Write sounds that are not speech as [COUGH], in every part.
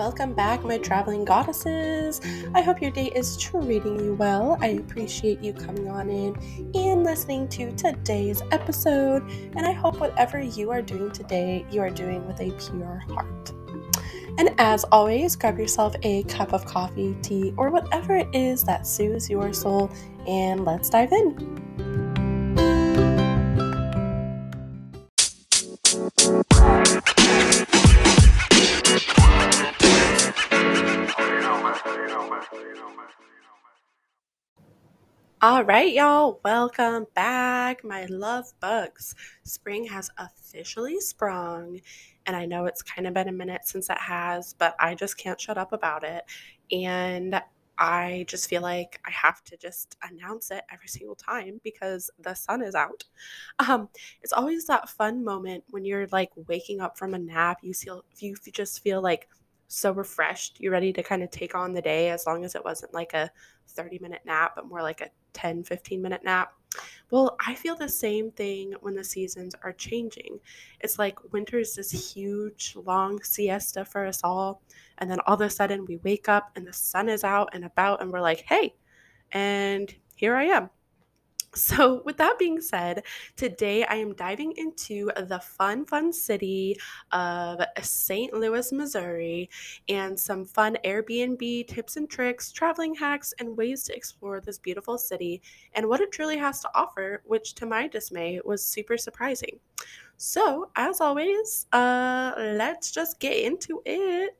welcome back, my traveling goddesses. I hope your day is treating you well. I appreciate you coming on in and listening to today's episode. And I hope whatever you are doing today, you are doing with a pure heart. And as always, grab yourself a cup of coffee, tea, or whatever it is that soothes your soul, and let's dive in. All right, y'all, welcome back, my love bugs. Spring has officially sprung, and I know it's kind of been a minute since it has, but I just can't shut up about it. And I just feel like I have to just announce it every single time because the sun is out. [LAUGHS] Um, it's always that fun moment when you're like waking up from a nap. You feel you just feel like so refreshed. You're ready to kind of take on the day as long as it wasn't like a 30 minute nap, but more like a 10, 15 minute nap. Well, I feel the same thing when the seasons are changing. It's like winter is this huge, long siesta for us all. And then all of a sudden we wake up and the sun is out and about, and we're like, hey, and here I am. So, with that being said, today I am diving into the fun, fun city of St. Louis, Missouri, and some fun Airbnb tips and tricks, traveling hacks, and ways to explore this beautiful city and what it truly has to offer, which to my dismay was super surprising. So, as always, uh, let's just get into it.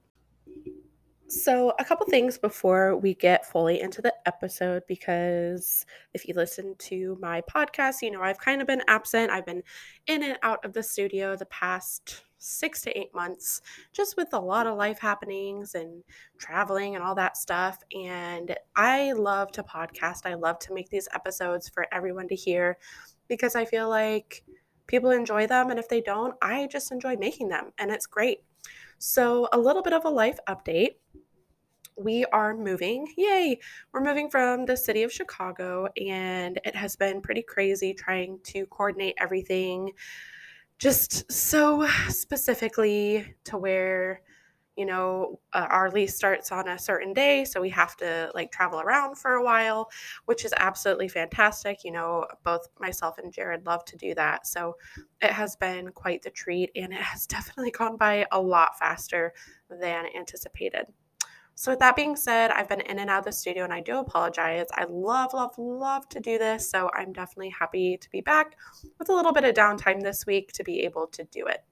So, a couple things before we get fully into the episode, because if you listen to my podcast, you know I've kind of been absent. I've been in and out of the studio the past six to eight months, just with a lot of life happenings and traveling and all that stuff. And I love to podcast, I love to make these episodes for everyone to hear because I feel like people enjoy them. And if they don't, I just enjoy making them, and it's great. So, a little bit of a life update we are moving. Yay! We're moving from the city of Chicago, and it has been pretty crazy trying to coordinate everything just so specifically to where you know uh, our lease starts on a certain day so we have to like travel around for a while which is absolutely fantastic you know both myself and jared love to do that so it has been quite the treat and it has [LAUGHS] definitely gone by a lot faster than anticipated so, with that being said, I've been in and out of the studio and I do apologize. I love, love, love to do this. So, I'm definitely happy to be back with a little bit of downtime this week to be able to do it.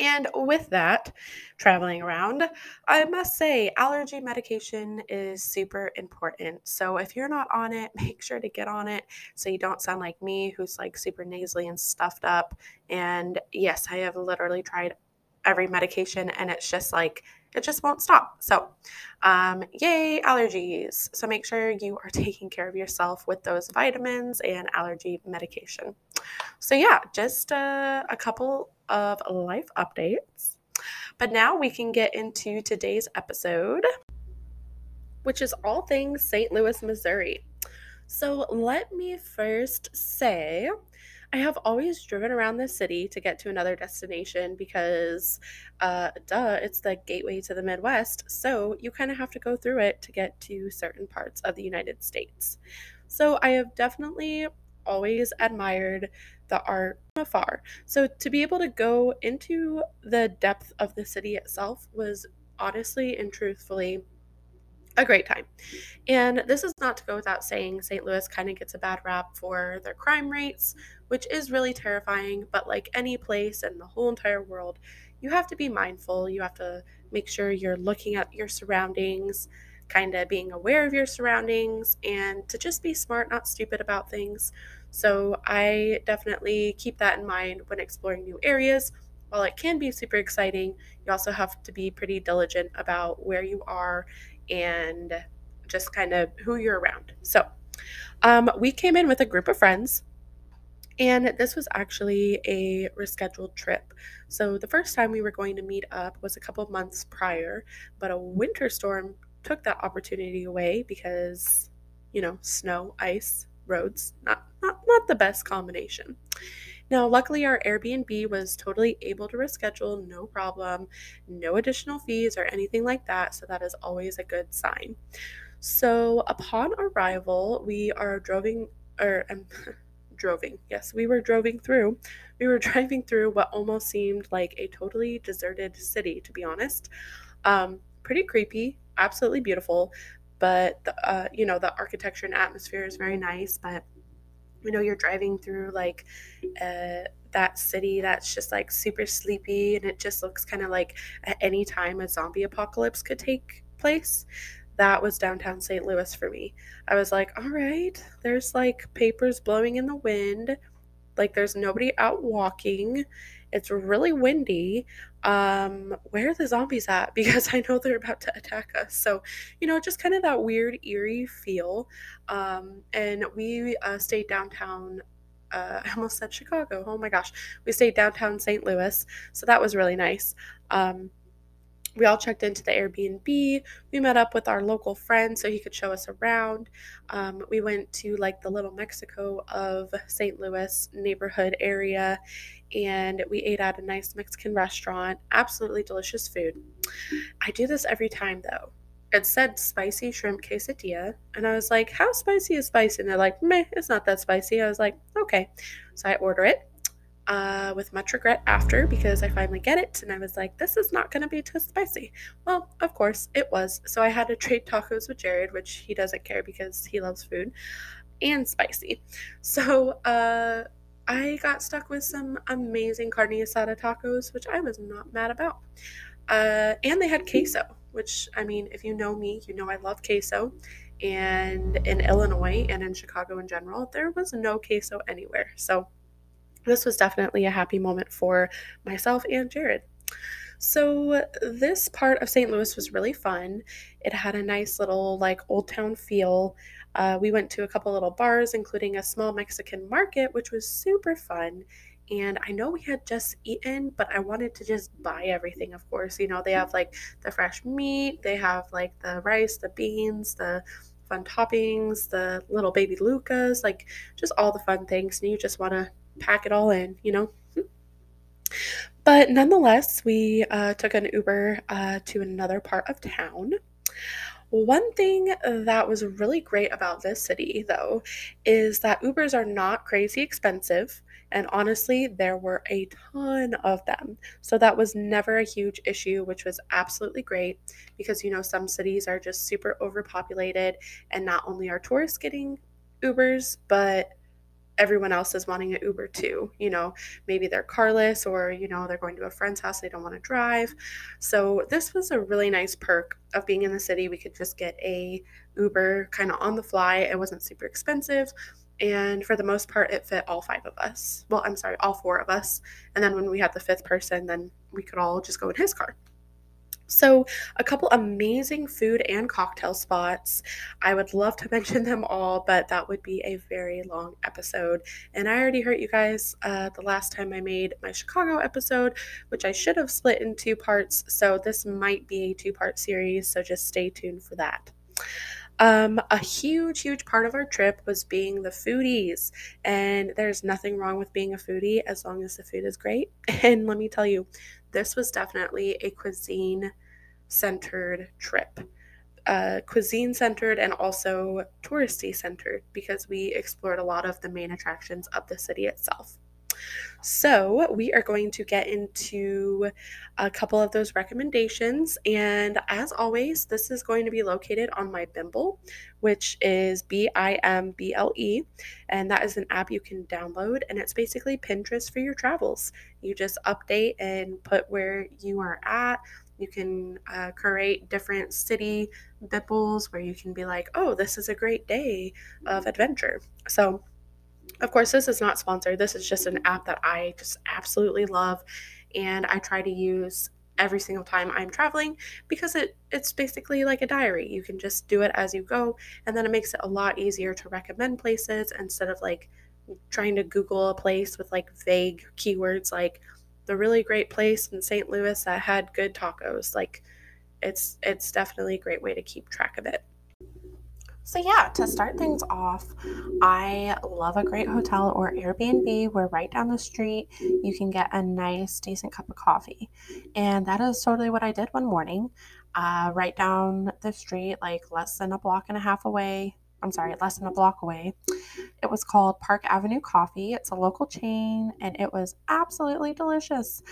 And with that, traveling around, I must say allergy medication is super important. So if you're not on it, [LAUGHS] make sure to get on it so you don't sound like me, who's like super nasally and stuffed up. And yes, I have literally tried every medication and it's just like it just won't stop. So, um, yay, allergies. So, make sure you are [LAUGHS] taking care of yourself with those vitamins and allergy medication. So, yeah, just uh, a couple of life updates. But now we can get into today's episode, which is all things St. Louis, Missouri. So, let me first say I have always driven around the city to get to another destination because, uh, duh, it's the gateway to the Midwest. So you kind of have to go through it to get to certain parts of the United States. So I have definitely always admired the art from afar. So to be able to go into the depth of the city itself was honestly and truthfully a great time. And this is not to go without saying St. Louis kind of gets a bad rap for their crime rates, which is really terrifying. But like any place in the whole entire world, you have to be mindful. You have to make sure you're looking at your surroundings, kind of being aware of your surroundings, and to just be smart, not stupid about things. So I definitely keep that in mind when exploring new areas. While it can be super exciting, you also have to be pretty diligent about where you are and just kind of who you're around. So, um, we came in with a group of friends, and this was actually a rescheduled trip. So, the first time we were going to meet up was a couple months prior, but a winter storm took that opportunity away because, you know, snow, ice, roads, not not not the best combination. Now, luckily, our Airbnb was totally able to reschedule, no problem, no additional fees or anything like that. So, that is always a good sign. So, upon arrival, we are driving, or um, [LAUGHS] droving. Yes, we were droving through. We were [LAUGHS] driving through what almost seemed like a totally deserted city, to be honest. Um, pretty creepy, absolutely beautiful, but the, uh, you know the architecture and atmosphere is very nice. But you know you're driving through like uh, that city that's just like super sleepy, and it just looks kind of like at any time a zombie apocalypse could take place that was downtown St. Louis for me. I was like, all right, there's like papers blowing in the wind. Like there's nobody out walking. It's really windy. Um, where are the zombies at? [LAUGHS] Because I know they're about to attack us. So, you know, just kind of that weird, eerie feel. Um, and we uh, stayed downtown. Uh, [LAUGHS] I almost said Chicago. Oh my gosh. We stayed downtown St. Louis. So that was really nice. Um, we all checked into the Airbnb. We met up with our local friend so he could show us around. Um, we went to like the little Mexico of St. Louis neighborhood area and we ate at a nice Mexican restaurant. Absolutely delicious food. I do this every time though. It said spicy shrimp quesadilla, and I was like, How spicy is spicy? And they're like, Meh, it's not that spicy. I was like, Okay. So I order it uh, with much regret after because I finally get it and I was like, this is not going to be too spicy. Well, of course it was. So I had to trade tacos with Jared, which he doesn't care because he loves food and spicy. So uh, I got stuck with some amazing carne asada tacos, which I was not mad about. Uh, and they had queso, which I mean, if you know me, you know I love queso. And in Illinois and in Chicago in general, there was no queso anywhere. So this was definitely a happy moment for myself and Jared. So, this part of St. Louis was really fun. It had a nice little, like, old town feel. Uh, we went to a couple little bars, including a small Mexican market, which was super fun. And I know we had just eaten, but I wanted to just buy everything, of course. You know, they have like the fresh meat, they have like the rice, the beans, the fun toppings, the little baby Lucas, like just all the fun things. And you just want to pack it all in, you know? But nonetheless, we uh, took an Uber uh, to another part of town. One thing that was really great about this city, though, is that Ubers are not crazy expensive. And honestly, there were a ton of them. So that was never a huge issue, which was absolutely great because, you know, some cities are just super overpopulated. And not only are tourists getting Ubers, but everyone else is wanting an Uber too. You know, maybe they're carless or, you know, they're going to a friend's house, they don't want to drive. So this was a really nice perk of being in the city. We could just get a Uber kind of on the fly. It wasn't super expensive. And for the most part, it fit all five of us. Well, I'm sorry, all four of us. And then when we had the fifth person, then we could all just go in his car. So, a couple amazing food and cocktail spots. I would love to [LAUGHS] mention them all, but that would be a very long episode. And I already hurt you guys uh, the last time I made my Chicago episode, which I should have split in two parts. So, this might be a two part series. So, just stay tuned for that. Um, a huge, huge part of our trip was being the foodies. And there's nothing wrong with being a foodie as long as the food is great. [LAUGHS] And let me tell you, this was definitely a cuisine centered trip. Uh, cuisine centered and also touristy centered because we explored a lot of the main attractions of the city itself. So, we are going to get into a couple of those recommendations. And as always, this is going to be located on my Bimble, which is B I M B L E. And that is an app you can download. And it's basically Pinterest for your travels. You just update and put where you are at. You can uh, create different city Bimbles where you can be like, oh, this is a great day of adventure. So, of course, this is not sponsored. This is just an app that I just absolutely love and I try to use every single time I'm traveling because it it's basically like a diary. You can just do it as you go and then it makes it a lot easier to recommend places instead of like trying to Google a place with like vague keywords like the really great place in St. Louis that had good tacos. Like it's it's definitely a great way to keep track of it. So, yeah, to start things off, I love a great hotel or Airbnb where right down the street you can get a nice, decent cup of coffee. And that is totally what I did one morning. Uh, right down the street, like less than a block and a half away. I'm sorry, less than a block away. It was called Park Avenue Coffee. It's a local chain and it was absolutely delicious.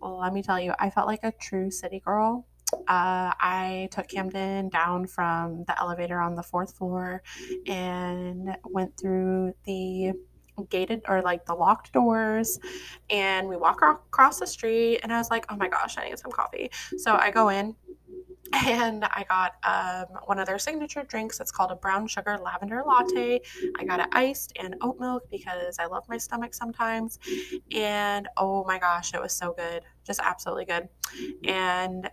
Let me tell you, I felt like a true city girl uh, I took Camden down from the elevator on the fourth floor and went through the gated or like the locked doors and we walk across the street and I was like, oh my gosh, I need some coffee. So I go in and I got um, one of their signature drinks. It's called a brown sugar lavender latte. I got it iced and oat milk because I love my stomach sometimes. And oh my gosh, it was so good. Just absolutely good. And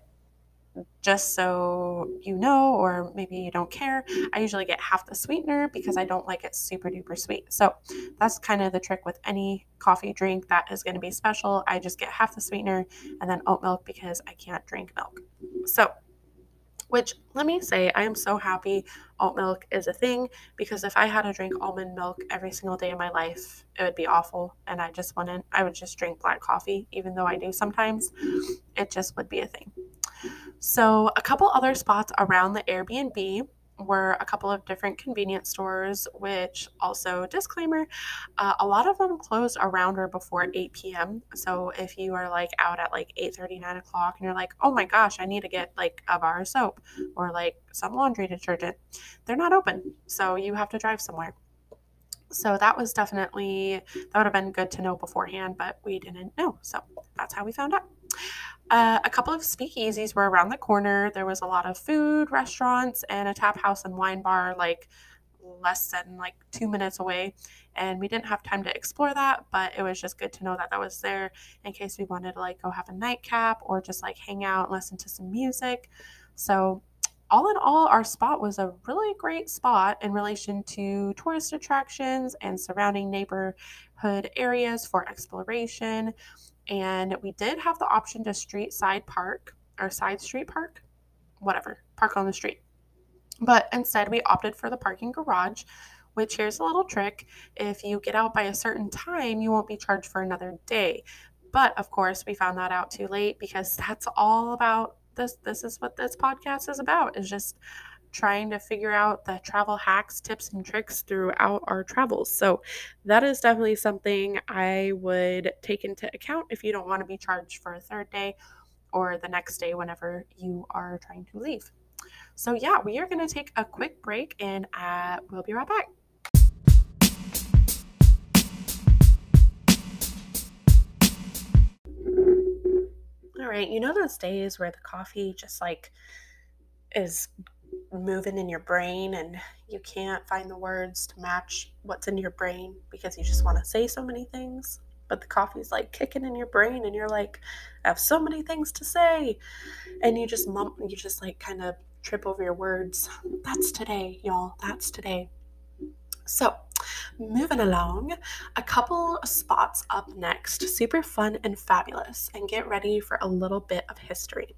just so you know, or maybe you don't care, I usually get half the sweetener because I don't like it super duper sweet. So that's kind of the trick with any coffee drink that is going to be special. I just get half the sweetener and then oat milk because I can't drink milk. So, which let me say, I am so happy oat milk is a thing because if I had to drink almond milk every single day of my life, it would be awful. And I just wouldn't, I would just drink black coffee, even though I do sometimes. It just would be a thing. So, a couple other spots around the Airbnb were a couple of different convenience stores, which also, disclaimer, uh, a lot of them close around or before 8 p.m. So if you are like out at like 8 30, 9 o'clock and you're like, oh my gosh, I need to get like a bar of soap or like some laundry detergent, they're not open. So you have to drive somewhere. So that was definitely, that would have been good to know beforehand, but we didn't know. So that's how we found out. Uh, a couple of speakeasies were around the corner. There was a lot of food, restaurants, and a tap house and wine bar, like less than like two minutes away. And we didn't have time to explore that, but it was just good to know that that was there in case we wanted to like go have a nightcap or just like hang out and listen to some music. So, all in all, our spot was a really great spot in relation to tourist attractions and surrounding neighborhood areas for exploration and we did have the option to street side park or side street park, whatever, park on the street. But instead, we opted for the parking garage, which here's a little trick. If you get out by a certain time, you won't be charged for another day. But of course, we found that out too late because that's all about this. This is what this podcast is about is just trying to figure out the travel hacks, tips, and tricks throughout our travels. So, that is definitely something I would take into account if you don't want to be charged for a third day or the next day whenever you are trying to leave. So, yeah, we are going to take a quick break and uh, we'll be right back. All right, you know those days where the coffee just like is moving in your brain and you can't find the words to match what's in your brain because you just want to say so many things but the coffee's like kicking in your brain and you're like i have so many things to say and you just mum you just like kind of trip over your words. That's today y'all that's today. So moving along a couple spots up next super fun and fabulous and get ready for a little bit of history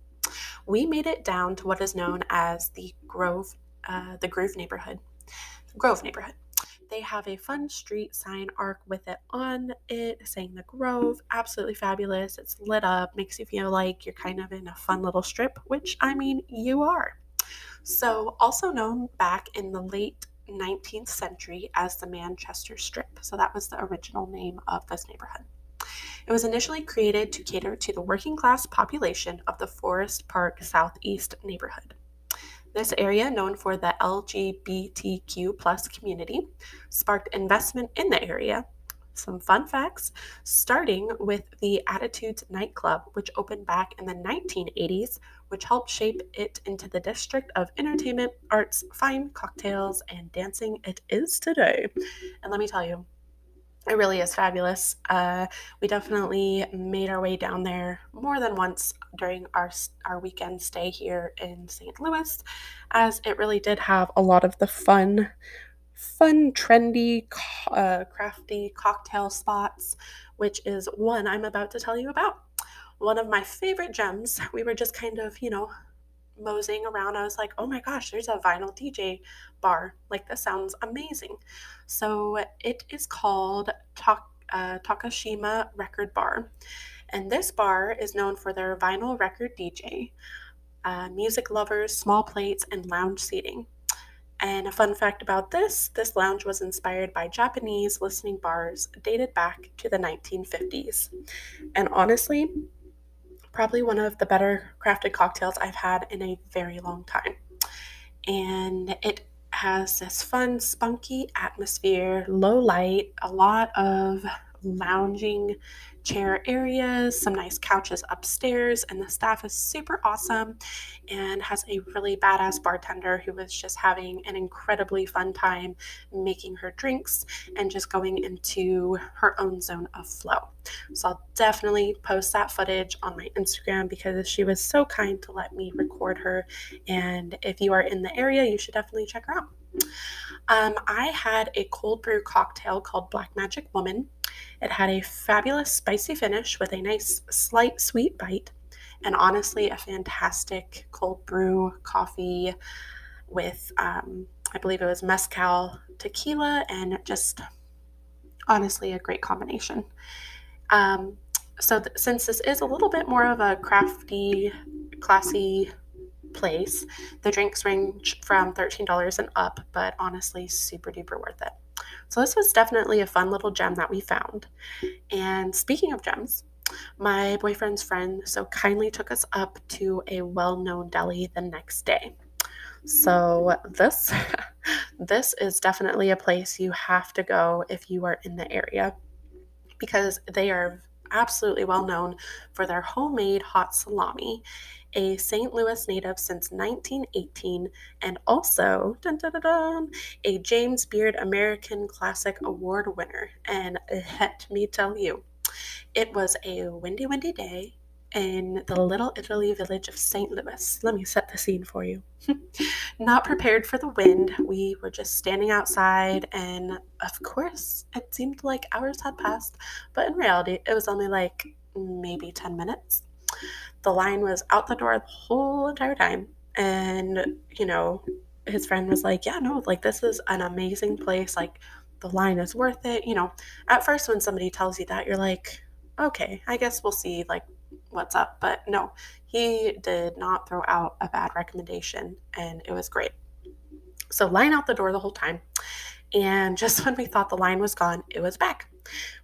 we made it down to what is known as the Grove, uh, the Grove neighborhood. Grove neighborhood. They have a fun street sign arc with it on it saying the Grove. Absolutely fabulous. It's lit up, makes you feel like you're kind of in a fun little strip, which I mean, you are. So, also known back in the late 19th century as the Manchester Strip. So, that was the original name of this neighborhood. It was initially created to cater to the working class population of the Forest Park Southeast neighborhood. This area, known for the LGBTQ plus community, sparked investment in the area. Some fun facts starting with the Attitudes nightclub, which opened back in the 1980s, which helped shape it into the district of entertainment, arts, fine cocktails, and dancing it is today. And let me tell you, it really is fabulous. Uh, we definitely made our way down there more than once during our our weekend stay here in St. Louis, as it really did have a lot of the fun, fun, trendy, uh, crafty cocktail spots, which is one I'm about to tell you about. One of my favorite gems. We were just kind of, you know, moseying around, I was like, oh my gosh, there's a vinyl DJ bar. Like, this sounds amazing. So, it is called Tak- uh, Takashima Record Bar. And this bar is known for their vinyl record DJ, uh, music lovers, small plates, and lounge seating. And a fun fact about this this lounge was inspired by Japanese listening bars dated back to the 1950s. And honestly, probably one of the better crafted cocktails I've had in a very long time. And it has this fun, spunky atmosphere, low light, a lot of lounging chair areas, some nice couches upstairs, and the staff is super awesome and has a really badass bartender who was just having an incredibly fun time making her drinks and just going into her own zone of flow. So I'll definitely post that footage on my Instagram because she was so kind to let me record her. And if you are in the area, you should definitely check her out. Um, I had a cold brew cocktail called Black Magic Woman. It had a fabulous spicy finish with a nice slight sweet bite, and honestly, a fantastic cold brew coffee with, um, I believe it was mezcal, tequila, and just honestly a great combination. Um, so, th- since this is a little bit more of a crafty, classy place, the drinks range from $13 and up, but honestly, super duper worth it. So, this was definitely a fun little gem that we found. And speaking of gems, my boyfriend's friend so kindly took us up to a well known deli the next day. So, this. [LAUGHS] this is definitely a place you have to go if you are in the area because they are absolutely well known for their homemade hot salami a St. Louis native since 1918, and also dun, dun, dun, a James Beard American Classic Award winner. And let me tell you, it was a windy, windy day in the little Italy village of St. Louis. Let me set the scene for you. [LAUGHS] Not prepared for the wind, we were just standing outside, and of course, it seemed like hours had passed, but in reality, it was only like maybe 10 minutes the line was out the door the whole entire time. And, you know, his friend was like, Yeah, no, like this is an amazing place. Like the line is worth it. You know, at first, when somebody tells you that, you're like, Okay, I guess we'll see, like, what's up. But no, he did not throw out a bad recommendation, and it was great. So, line out the door the whole time. And just [LAUGHS] when we thought the line was gone, it was back.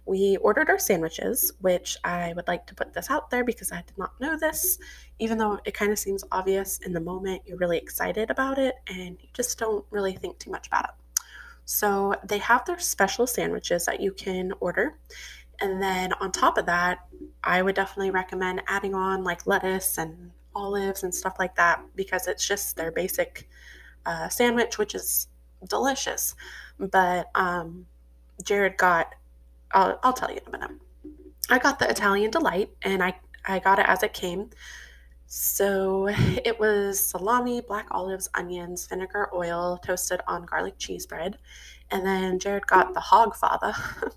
We ordered our sandwiches, which I would like to put this out there because I did not know this. Even though it kind of seems obvious in the moment, you're really excited about it and you just don't really think too much about it. So they have their special sandwiches that you can order. And then on top of that, I would definitely recommend adding on like lettuce and olives and stuff like that because it's just their basic uh, sandwich, which is delicious. But um, Jared got I'll, I'll tell you in a minute. I got the Italian Delight and I, I got it as it came. So [LAUGHS] it was salami, black olives, onions, vinegar, oil, toasted on garlic cheese bread. And then Jared got the hog father. [LAUGHS]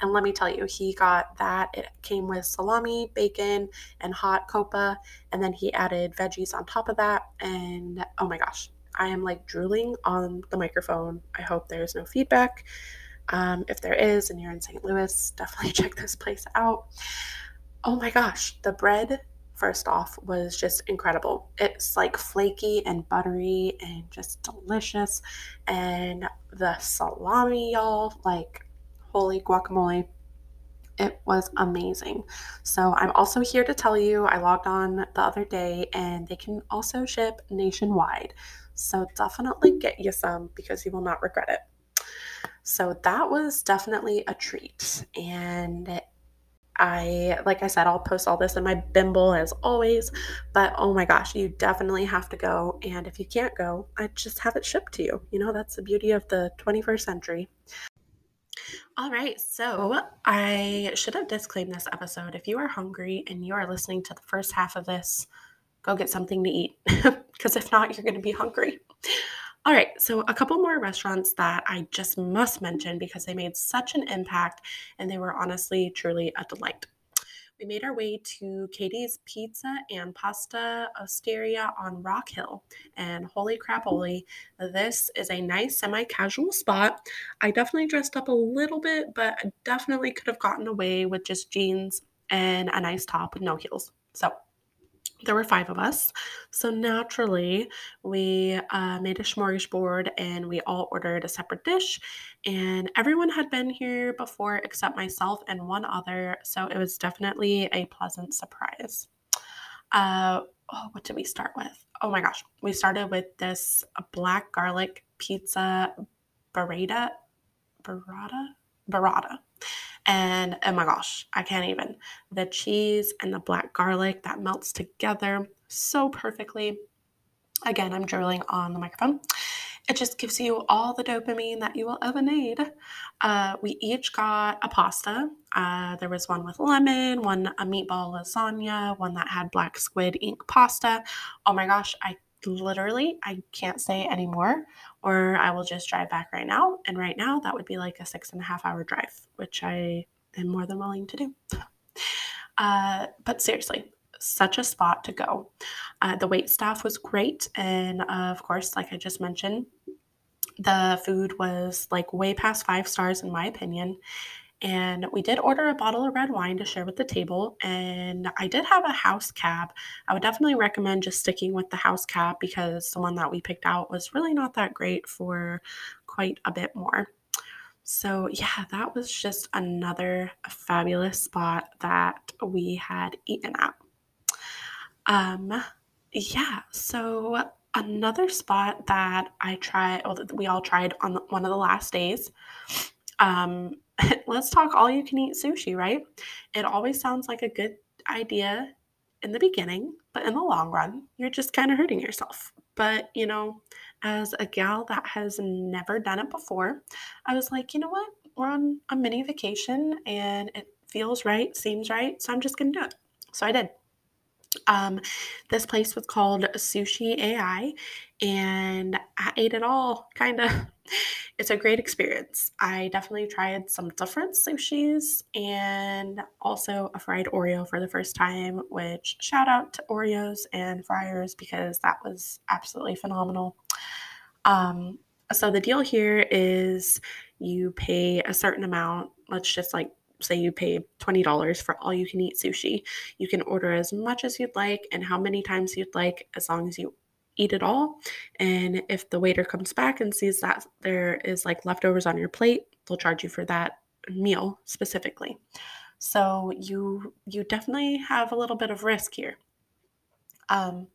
and let me tell you, he got that. It came with salami, bacon, and hot copa. And then he added veggies on top of that. And oh my gosh, I am like drooling on the microphone. I hope there's no feedback. Um, if there is and you're in St. Louis, definitely [LAUGHS] check this place out. Oh my gosh, the bread, first off, was just incredible. It's like flaky and buttery and just delicious. And the salami, y'all, like, holy guacamole. It was amazing. So, I'm also here to tell you I logged on the other day and they can also ship nationwide. So, definitely get you some because you will not regret it. So that was definitely a treat. And I, like I said, I'll post all this in my Bimble as always. But oh my gosh, you definitely have to go. And if you can't go, I just have it shipped to you. You know, that's the beauty of the 21st century. All right, so I should have disclaimed this episode. If you are hungry and you are listening to the first half of this, go get something to eat. [LAUGHS] Because if not, you're going to be hungry. All right, so a couple more restaurants that I just must mention because they made such an impact and they were honestly, truly a delight. we made our way to Katie's Pizza and Pasta Osteria on Rock Hill. And holy crap, holy, this is a nice semi casual spot. I definitely dressed up a little bit, but I definitely could have gotten away with just jeans and a nice top with no heels. So, there were five of us. So naturally, we uh, made a smorgasbord and we all ordered a separate dish. And everyone had been here before except myself and one other. So it was definitely a pleasant surprise. Uh, oh, what did we start with? Oh my gosh. We started with this black garlic pizza burrata. Burrata? Burrata. And oh my gosh, I can't even. The cheese and the black garlic that melts together so perfectly. Again, I'm drooling on the microphone. It just gives you all the dopamine that you will ever need. Uh, we each got a pasta. Uh, there was one with lemon, one a meatball lasagna, one that had black squid ink pasta. Oh my gosh, I literally I can't say anymore, or I will just drive back right now. And right now, that would be like a six and a half hour drive, which I am more than willing to do. Uh, but seriously, such a spot to go. Uh, the wait staff was great, and uh, of course, like I just mentioned, the food was like way past five stars in my opinion. And we did order a bottle of red wine to share with the table. And I did have a house cab. I would definitely recommend just sticking with the house cab because the one that we picked out was really not that great for quite a bit more. So, yeah, that was just another fabulous spot that we had eaten at. Um, yeah, so another spot that I tried, well, we all tried on one of the last days um, [LAUGHS] let's talk all you can eat sushi, right? It always sounds like a good idea in the beginning, but in the long run, you're just kind of hurting yourself. But, you know, as a gal that has never done it before, I was like, you know what? We're on a mini vacation and it feels right, seems right. So I'm just going to do it. So I did. Um, this place was called Sushi AI, and I ate it all, kind of. [LAUGHS] It's a great experience. I definitely tried some different sushis and also a fried Oreo for the first time, which shout out to Oreos and Fryers because that was absolutely phenomenal. Um, so the deal here is you pay a certain amount, let's just like say you pay $20 for all you can eat sushi. You can order as much as you'd like and how many times you'd like as long as you eat it all. And if the waiter comes back and sees that there is like leftovers on your plate, they'll charge you for that meal specifically. So you you definitely have a little bit of risk here. Um,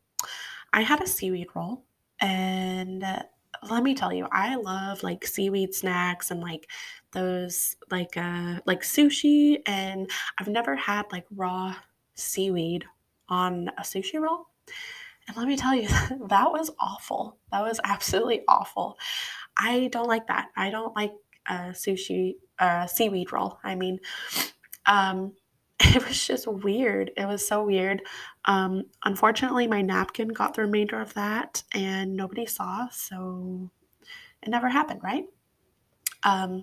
I had a seaweed roll, and uh, let me tell you, I love like seaweed snacks and like those like uh like sushi and I've never had like raw seaweed on a sushi roll. And let me tell you, [LAUGHS] that was awful. That was absolutely awful. I don't like that. I don't like a sushi seaweed roll. I mean, um [LAUGHS] it was just weird. It was so weird. Um, unfortunately, my napkin got the remainder of that and nobody saw, so it never happened, right? Um,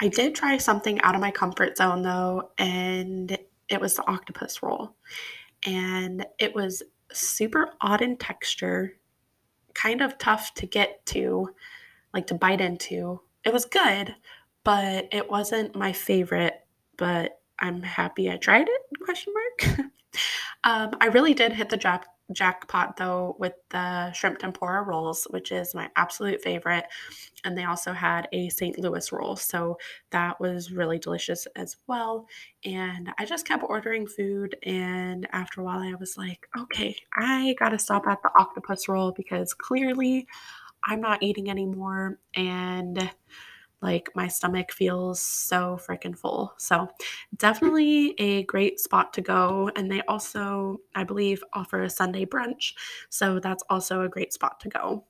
I did try something out of my comfort zone though, and it was the octopus roll. And it was super odd in texture, kind of tough to get to, like to bite into. It was good, but it wasn't my favorite. But I'm happy I tried it? Question mark. [LAUGHS] um, I really did hit the jack- jackpot though with the shrimp tempura rolls, which is my absolute favorite. And they also had a St. Louis roll, so that was really delicious as well. And I just kept ordering food, and after a while, I was like, okay, I gotta stop at the octopus roll because clearly I'm not eating anymore. And like my stomach feels so freaking full. So, definitely a great spot to go. And they also, I believe, offer a Sunday brunch. So, that's also a great spot to go.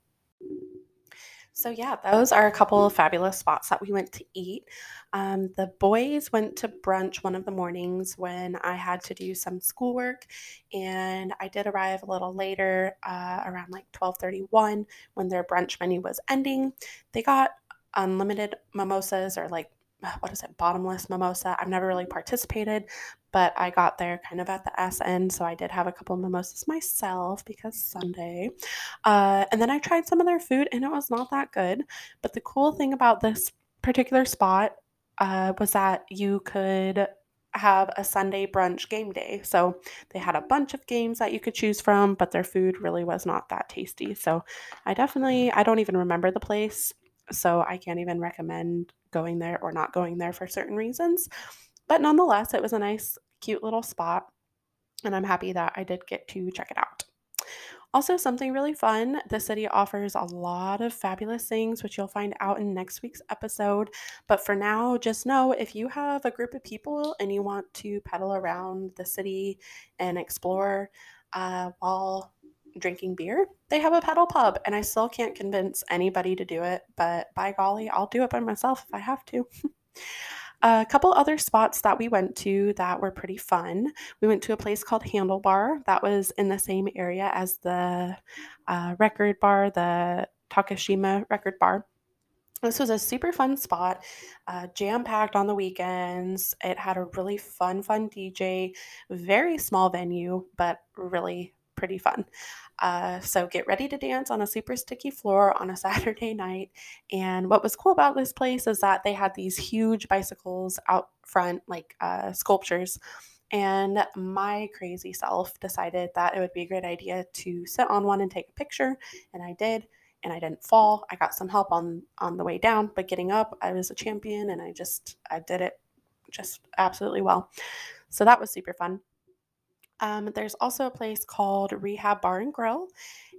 So, yeah, those are a couple of fabulous spots that we went to eat. Um, the boys went to brunch one of the mornings when I had to do some schoolwork, and I did arrive a little later, uh, around like 12:31, when their brunch menu was ending. They got unlimited mimosas or like what is it bottomless mimosa i've never really participated but I got there kind of at the S end, so I did have a couple mimosas myself because Sunday. Uh, and then I tried some of their food, and it was not that good. But the cool thing about this particular spot uh, was that you could have a Sunday brunch game day. So they had a bunch of games that you could choose from, but their food really was not that tasty. So I definitely, I don't even remember the place. So I can't even recommend going there or not going there for certain reasons. But nonetheless, it was a nice, cute little spot. And I'm happy that I did get to check it out. Also, something really fun the city offers a lot of fabulous things, which you'll find out in next week's episode. But for now, just know if you have a group of people and you want to pedal around the city and explore uh, while drinking beer, they have a pedal pub. And I still can't convince anybody to do it, but by golly, I'll do it by myself if I have to. [LAUGHS] A couple other spots that we went to that were pretty fun. We went to a place called Handlebar that was in the same area as the uh, record bar, the Takashima record bar. This was a super fun spot, uh, jam packed on the weekends. It had a really fun, fun DJ, very small venue, but really pretty fun. Uh, so get ready to dance on a super sticky floor on a [LAUGHS] Saturday night. And what was cool about this place is that they had these huge bicycles out front, like uh, sculptures. And my crazy self decided that it would be a great idea to sit on one and take a picture. And I did. And I didn't fall. I got some help on on the way down, but getting up, I was a champion and I just I did it just absolutely well. So that was super fun. Um, there's also a place called Rehab Bar and Grill,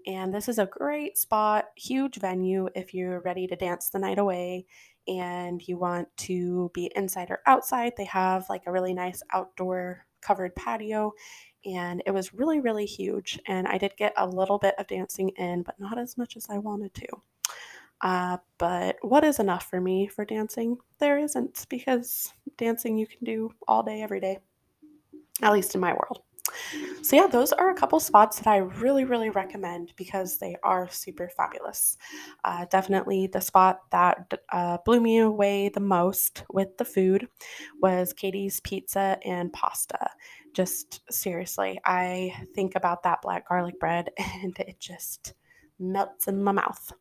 and this is a great spot, huge venue if you're ready to dance the night away and you want to be inside or outside. They have like a really nice outdoor covered patio, and it was really, really huge. And I did get a little bit of dancing in, but not as much as I wanted to. Uh, but what is enough for me for dancing? There isn't, because dancing you can do all day, every day, at least in my world. So, yeah, those are a couple spots that I really, really recommend because they are super fabulous. Uh, definitely the spot that uh, blew me away the most with the food was Katie's Pizza and Pasta. Just seriously, I think about that black garlic bread [LAUGHS] and it just melts in my mouth.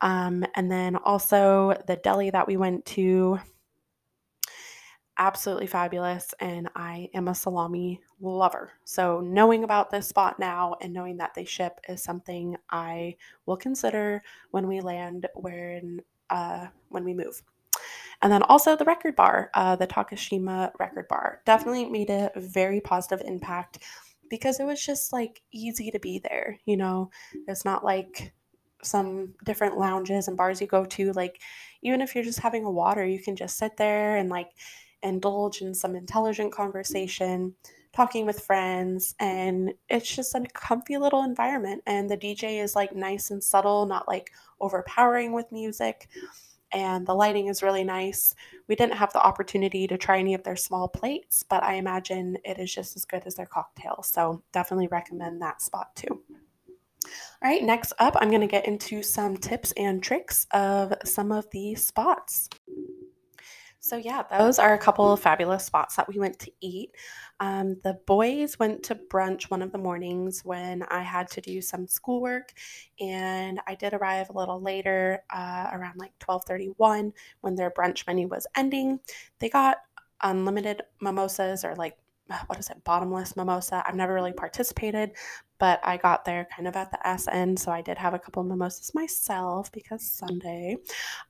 Um, and then also the deli that we went to absolutely fabulous and I am a salami lover. So knowing about this spot now and knowing that they ship is something I will consider when we land when uh, when we move. And then also the record bar, uh, the Takashima record bar, definitely made a very positive impact because it was just like easy to be there. You know, it's not like some different lounges and bars you go to. Like, even if you're just having a water, you can just sit there and like indulge in some intelligent conversation, talking with friends, and it's just a comfy little environment. And the DJ is like nice and subtle, not like overpowering with music. And the lighting is really nice. We didn't have the opportunity to try any of their small plates, but I imagine it is just as good as their cocktails. So definitely recommend that spot too. All right, next up, I'm going to get into some tips and tricks of some of these spots. So, yeah, those are a couple of fabulous spots that we went to eat. Um, the boys went to brunch one of the mornings when I had to do some schoolwork, and I did arrive a little later, uh, around like 12:31, when their brunch menu was ending. They got unlimited mimosas or like what is it, bottomless mimosa. I've never really participated, but I got there kind of at the S end, so I did have a couple mimosas myself because Sunday.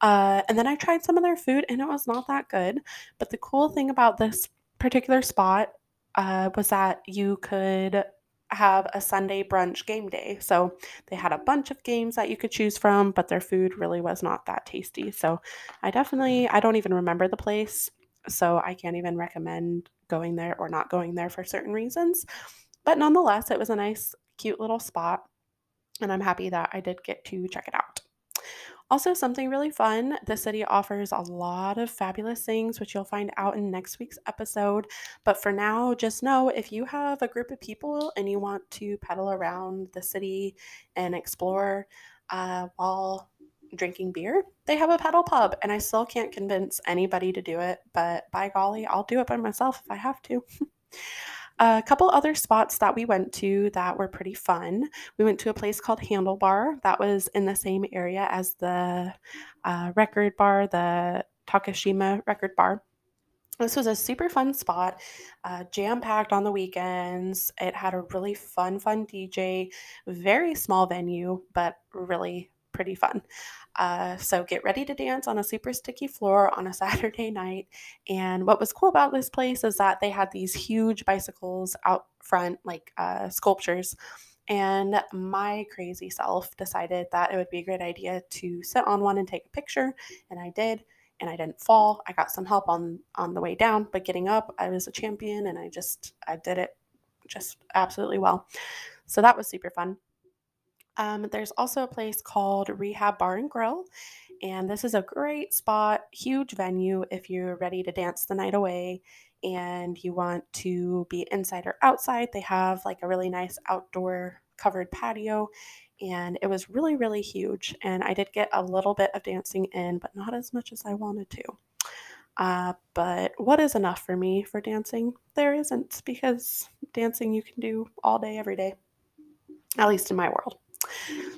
Uh, and then I tried some of their food, and it was not that good. But the cool thing about this particular spot uh, was that you could have a Sunday brunch game day. So they had a bunch of games that you could choose from, but their food really was not that tasty. So I definitely, I don't even remember the place. So I can't even recommend going there or not going there for certain reasons. But nonetheless, it was a nice, cute little spot. And I'm happy that I did get to check it out. Also, something really fun the city offers a lot of fabulous things, which you'll find out in next week's episode. But for now, just know if you have a group of people and you want to pedal around the city and explore uh, while drinking beer, they have a pedal pub. And I still can't convince anybody to do it, but by golly, I'll do it by myself if I have to. [LAUGHS] A couple other spots that we went to that were pretty fun. We went to a place called Handlebar that was in the same area as the uh, record bar, the Takashima record bar. This was a super fun spot, uh, jam packed on the weekends. It had a really fun, fun DJ, very small venue, but really pretty fun. Uh, so get ready to dance on a super sticky floor on a [LAUGHS] Saturday night. And what was cool about this place is that they had these huge bicycles out front, like uh, sculptures. And my crazy self decided that it would be a great idea to sit on one and take a picture. And I did. And I didn't fall. I got some help on on the way down, but getting up, I was a champion and I just I did it just absolutely well. So that was super fun. Um, there's also a place called Rehab Bar and Grill, and this is a great spot, huge venue if you're ready to dance the night away and you want to be inside or outside. They have like a really nice outdoor covered patio, and it was really, really huge. And I did get a little bit of dancing in, but not as much as I wanted to. Uh, but what is enough for me for dancing? There isn't, because dancing you can do all day, every day, at least in my world.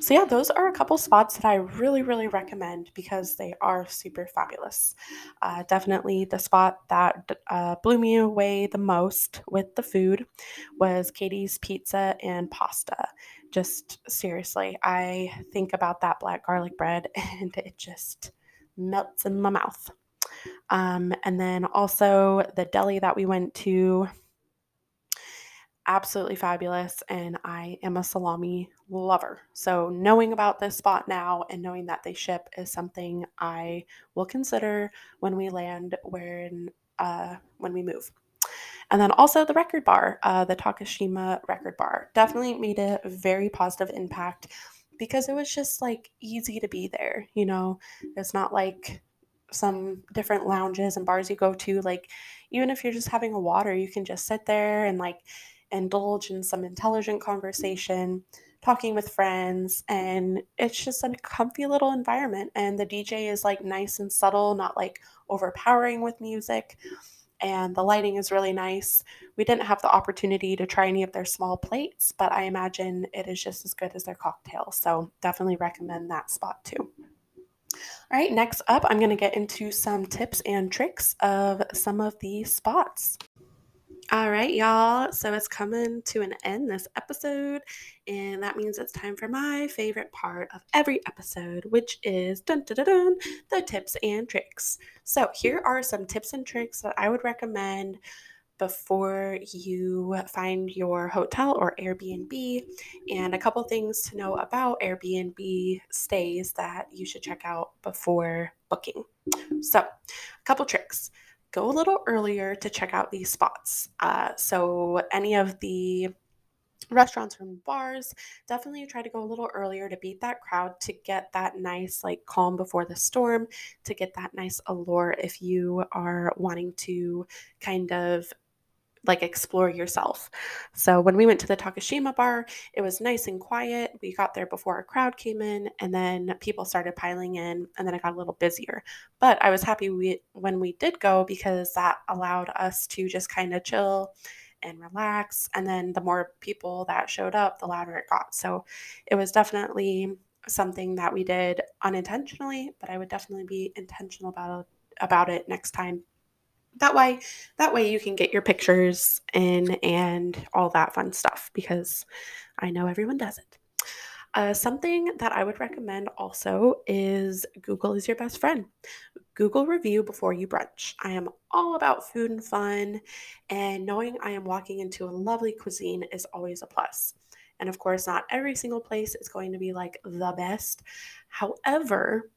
So, yeah, those are a couple spots that I really, really recommend because they are super fabulous. Uh, definitely the spot that uh, blew me away the most with the food was Katie's Pizza and Pasta. Just seriously, I think about that black garlic bread [LAUGHS] and it just melts in my mouth. Um, and then also the deli that we went to absolutely fabulous and I am a salami lover. So knowing about this spot now and knowing that they ship is something I will consider when we land when uh, when we move. And then also the record bar, uh, the Takashima record bar, definitely made a very positive impact because it was just like easy to be there. You know, it's not like some different lounges and bars you go to. Like, even if you're just having a water, you can just sit there and like indulge in some intelligent conversation, talking with friends, and it's just a comfy little environment. And the DJ is like nice and subtle, not like overpowering with music. And the lighting is really nice. We didn't have the opportunity to try any of their small plates, but I imagine it is just as good as their cocktails. So definitely recommend that spot too. All right, next up, I'm going to get into some tips and tricks of some of these spots. All right, y'all. So it's coming to an end this episode, and that means it's time for my favorite part of every episode, which is dun, dun, dun, dun, the tips and tricks. So here are some tips and tricks that I would recommend before you find your hotel or Airbnb, and a couple things to know about Airbnb stays that you should check out before booking. So, a couple tricks go a little earlier to check out these spots. Uh, so, any of the restaurants or bars, definitely try to go a little earlier to beat that crowd to get that nice, like, calm before the storm, to get that nice allure if you are wanting to kind of like explore yourself. So when we went to the Takashima bar, it was nice and quiet. We got there before a crowd came in and then people started piling in and then it got a little busier. But I was happy we when we did go because that allowed us to just kind of chill and relax and then the more people that showed up, the louder it got. So it was definitely something that we did unintentionally, but I would definitely be intentional about about it next time that way that way you can get your pictures in and all that fun stuff because i know everyone does it uh, something that i would recommend also is google is your best friend. Google review before you brunch. I am all about food and fun and knowing i am walking into a lovely cuisine is always a plus. and of course not every single place is going to be like the best. However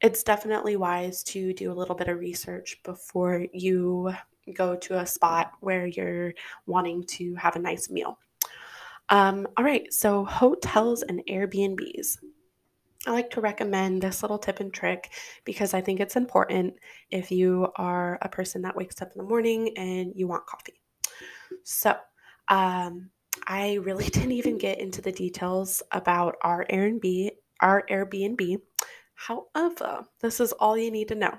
it's definitely wise to do a little bit of research before you go to a spot where you're wanting to have a nice meal. Um, all right, so hotels and Airbnbs. I like to recommend this little tip and trick because I think it's important if you are a person that wakes up in the morning and you want coffee. So, um, I really [LAUGHS] didn't even get into the details about our Airbnb, our Airbnb However, this is all you need to know.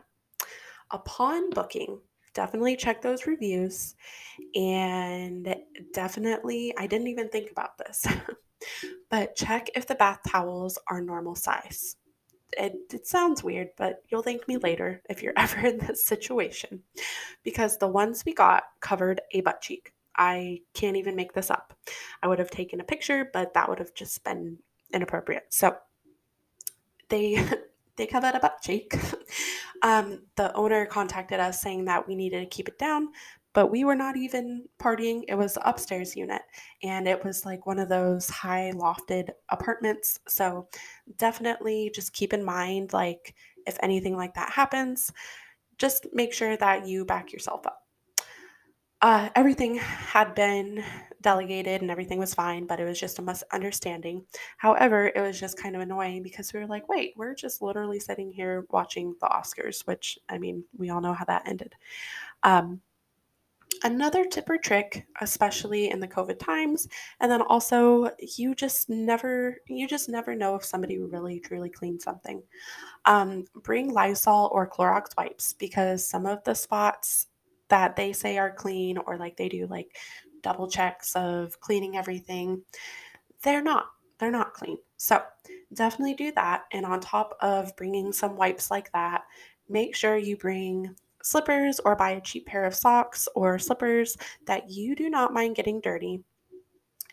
Upon booking, definitely check those reviews and definitely, I didn't even think about this, [LAUGHS] but check if the bath towels are normal size. It, it sounds weird, but you'll thank me later if you're [LAUGHS] ever in this situation because the ones we got covered a butt cheek. I can't even make this up. I would have taken a picture, but that would have just been inappropriate. So they [LAUGHS] they covered a butt cheek. [LAUGHS] um, the owner contacted us saying that we needed to keep it down, but we were not even partying. It was the upstairs unit, and it was like one of those high lofted apartments. So definitely just keep in mind, like if anything like that happens, just make sure that you back yourself up uh, everything had been delegated and everything was fine, but it was just a misunderstanding. However, it was just kind of annoying because we were like, wait, we're just literally sitting here watching the Oscars, which I mean, we all know how that ended. Um, another tip or trick, especially in the COVID times, and then also you just never you just never know if somebody really truly cleaned something. Um, bring Lysol or Clorox wipes because some of the spots that they say are clean or like they do like double checks of cleaning everything. They're not. They're not clean. So definitely do that. And on top of bringing some wipes like that, make sure you bring slippers or buy a cheap pair of socks or slippers that you do not mind getting dirty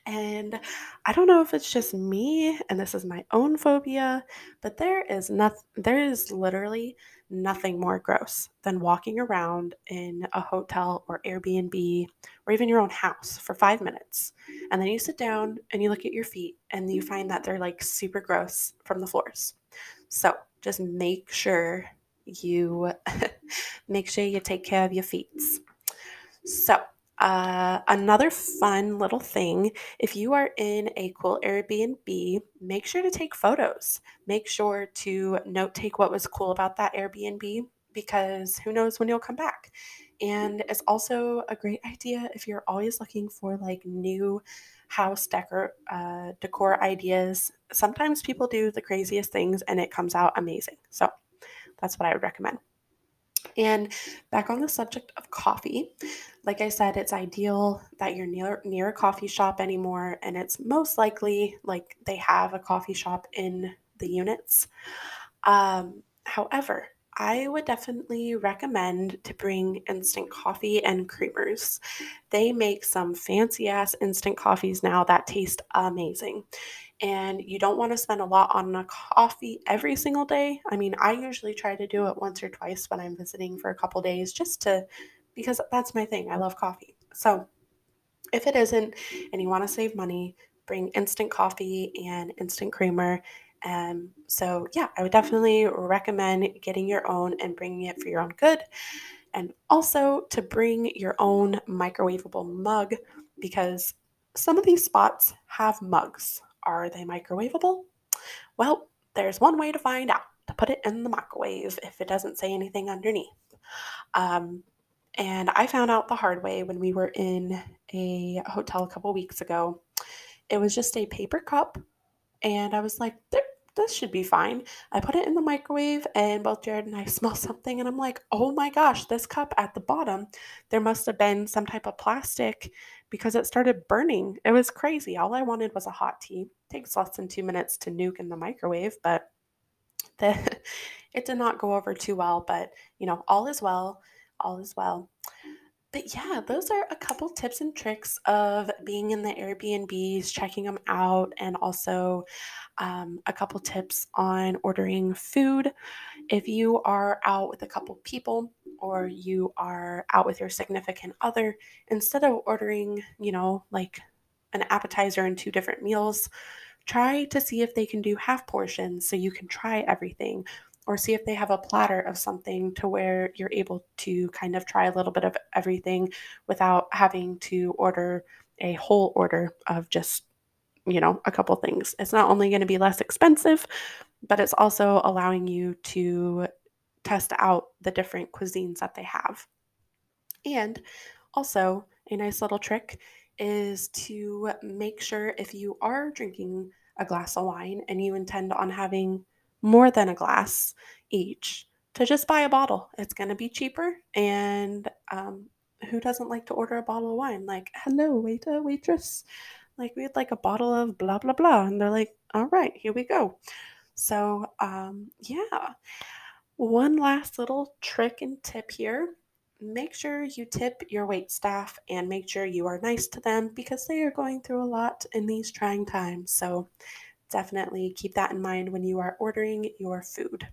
and I don't know if it's just me and this is my own phobia, but there is nothing there is literally nothing more gross than walking around in a hotel or Airbnb or even your own house for 5 minutes. And then you sit down and you look at your feet and you find that they're like super gross from the floors. So, just make sure you [LAUGHS] make sure you take care of your feet. So, uh, another fun little thing if you are in a cool Airbnb, make sure to take photos. Make sure to note take what was cool about that Airbnb because who knows when you'll come back. And it's also a great idea if you're always looking for like new house decor uh, decor ideas. Sometimes people do the craziest things and it comes out amazing. So that's what I would recommend. And back on the subject of coffee, like I said, it's ideal that you're near near a coffee shop anymore, and it's most likely like they have a coffee shop in the units. Um, however, I would definitely recommend to bring instant coffee and creamers. They make some fancy ass instant coffees now that taste amazing and you don't want to spend a lot on a coffee every single day. I mean, I usually try to do it once or twice when I'm visiting for a couple days just to because that's my thing. I love coffee. So, if it isn't and you want to save money, bring instant coffee and instant creamer. Um, so, yeah, I would definitely recommend getting your own and bringing it for your own good. And also to bring your own microwavable mug because some of these spots have mugs. Are they microwavable? Well, there's one way to find out to put it in the microwave if it doesn't say anything underneath. Um, and I found out the hard way when we were in a hotel a couple weeks ago. It was just a paper cup, and I was like, this should be fine. I put it in the microwave, and both Jared and I [LAUGHS] smell something, and I'm like, oh my gosh, this cup at the bottom, there must have been some type of plastic because it started burning. It was crazy. All I wanted was a hot tea. It takes less than two minutes to nuke in the microwave, but [LAUGHS] the, it did not go over too well. But you know, all is well. All is well. But yeah, those are a couple tips and tricks of being in the Airbnbs, checking them out, and also um, a couple tips on ordering food. If you are out with a couple people, or you are out with your significant other, instead of ordering, you know, like an appetizer and two different meals, try to see if they can do half portions so you can try everything or see if they have a platter of something to where you're able to kind of try a little bit of everything without having to order a whole order of just you know a couple things it's not only going to be less expensive but it's also allowing you to test out the different cuisines that they have. And also, a nice little trick is to make sure if you are drinking a glass of wine and you intend on having more than a glass each, to just buy a bottle. It's going to be cheaper. And um, who doesn't like to order a bottle of wine? Like, hello, waiter, waitress. Like, we'd like a bottle of blah, blah, blah. And they're like, all right, here we go. So, um, yeah. One last little trick and tip here make sure you tip your wait staff and make sure you are nice to them because they are going through a lot in these trying times. So, definitely keep that in mind when you are ordering your food.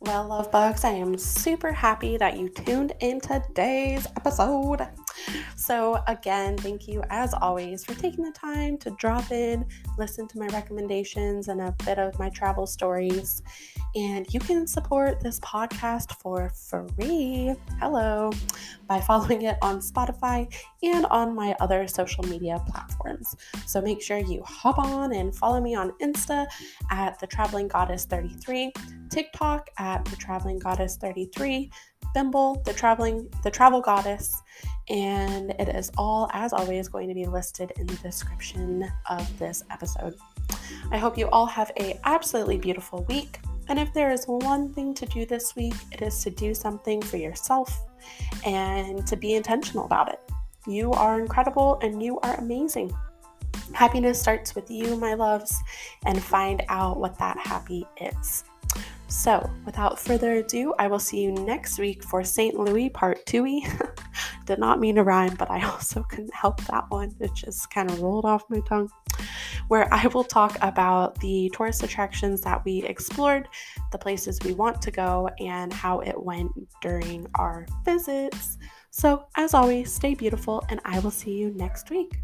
Well, love bugs, I am super happy that you tuned in today's episode. So, again, thank you as always for taking the time to drop in, listen to my recommendations, and a bit of my travel stories. And you can support this podcast for free. Hello. By following it on Spotify and on my other social media platforms. So make sure you hop on and follow me on Insta at the Traveling Goddess 33, TikTok at the Traveling Goddess 33, Bimble, the Traveling the Travel Goddess, and it is all, as always, going to be listed in the description of this episode. I hope you all have a absolutely beautiful week. And if there is one thing to do this week, it is to do something for yourself and to be intentional about it. You are incredible and you are amazing. Happiness starts with you, my loves, and find out what that happy is. So, without further ado, I will see you next week for St. Louis Part 2 [LAUGHS] Did not mean to rhyme, but I [LAUGHS] also couldn't help that one. It just kind of rolled off my tongue. Where I will talk about the tourist attractions that we explored, the places we want to go, and how it went during our visits. So, as always, stay beautiful, and I will see you next week.